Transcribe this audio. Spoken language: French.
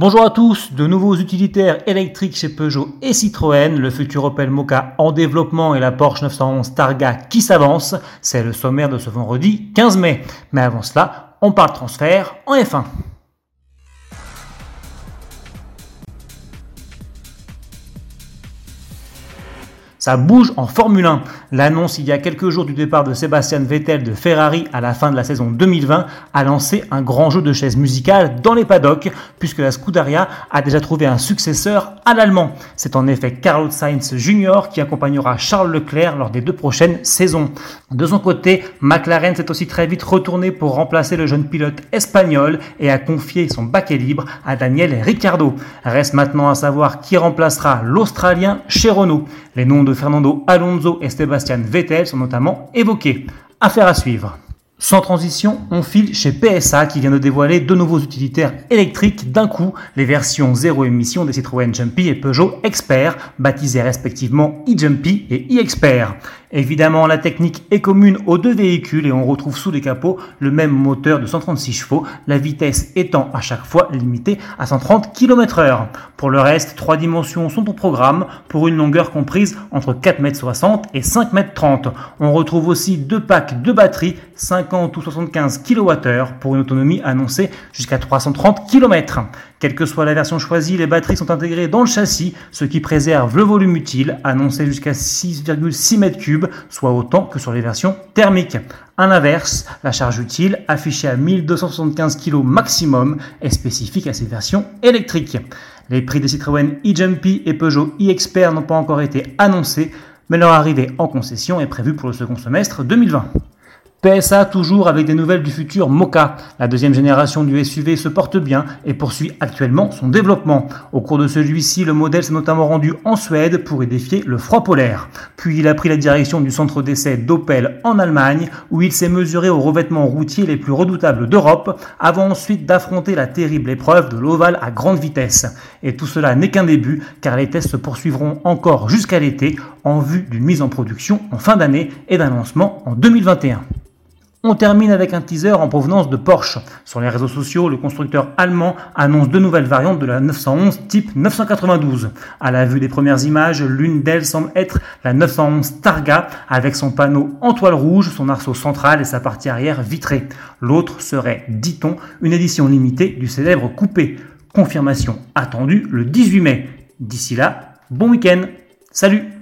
Bonjour à tous, de nouveaux utilitaires électriques chez Peugeot et Citroën, le futur Opel Mocha en développement et la Porsche 911 Targa qui s'avance, c'est le sommaire de ce vendredi 15 mai. Mais avant cela, on parle transfert en F1. Ça bouge en Formule 1. L'annonce il y a quelques jours du départ de Sébastien Vettel de Ferrari à la fin de la saison 2020 a lancé un grand jeu de chaises musicales dans les paddocks puisque la Scuderia a déjà trouvé un successeur à l'allemand. C'est en effet Carlos Sainz Jr. qui accompagnera Charles Leclerc lors des deux prochaines saisons. De son côté, McLaren s'est aussi très vite retourné pour remplacer le jeune pilote espagnol et a confié son baquet libre à Daniel Ricciardo. Reste maintenant à savoir qui remplacera l'Australien chez Renault. Les noms de Fernando Alonso et Sébastien Vettel sont notamment évoqués. Affaire à suivre. Sans transition, on file chez PSA qui vient de dévoiler deux nouveaux utilitaires électriques d'un coup, les versions zéro émission des Citroën Jumpy et Peugeot Expert, baptisés respectivement e-Jumpy et e-Expert. Évidemment, la technique est commune aux deux véhicules et on retrouve sous les capots le même moteur de 136 chevaux, la vitesse étant à chaque fois limitée à 130 km h Pour le reste, trois dimensions sont au programme pour une longueur comprise entre 4,60 m et 5,30 m. On retrouve aussi deux packs de batteries 50 ou 75 kWh pour une autonomie annoncée jusqu'à 330 km. Quelle que soit la version choisie, les batteries sont intégrées dans le châssis, ce qui préserve le volume utile, annoncé jusqu'à 6,6 m3, soit autant que sur les versions thermiques. A l'inverse, la charge utile, affichée à 1275 kg maximum, est spécifique à ces versions électriques. Les prix des Citroën e-Jumpy et Peugeot e-Expert n'ont pas encore été annoncés, mais leur arrivée en concession est prévue pour le second semestre 2020. PSA toujours avec des nouvelles du futur Mocha. La deuxième génération du SUV se porte bien et poursuit actuellement son développement. Au cours de celui-ci, le modèle s'est notamment rendu en Suède pour y défier le froid polaire. Puis il a pris la direction du centre d'essai d'Opel en Allemagne où il s'est mesuré aux revêtements routiers les plus redoutables d'Europe avant ensuite d'affronter la terrible épreuve de l'Oval à grande vitesse. Et tout cela n'est qu'un début car les tests se poursuivront encore jusqu'à l'été en vue d'une mise en production en fin d'année et d'un lancement en 2021. On termine avec un teaser en provenance de Porsche. Sur les réseaux sociaux, le constructeur allemand annonce deux nouvelles variantes de la 911 type 992. À la vue des premières images, l'une d'elles semble être la 911 Targa avec son panneau en toile rouge, son arceau central et sa partie arrière vitrée. L'autre serait, dit-on, une édition limitée du célèbre coupé. Confirmation attendue le 18 mai. D'ici là, bon week-end. Salut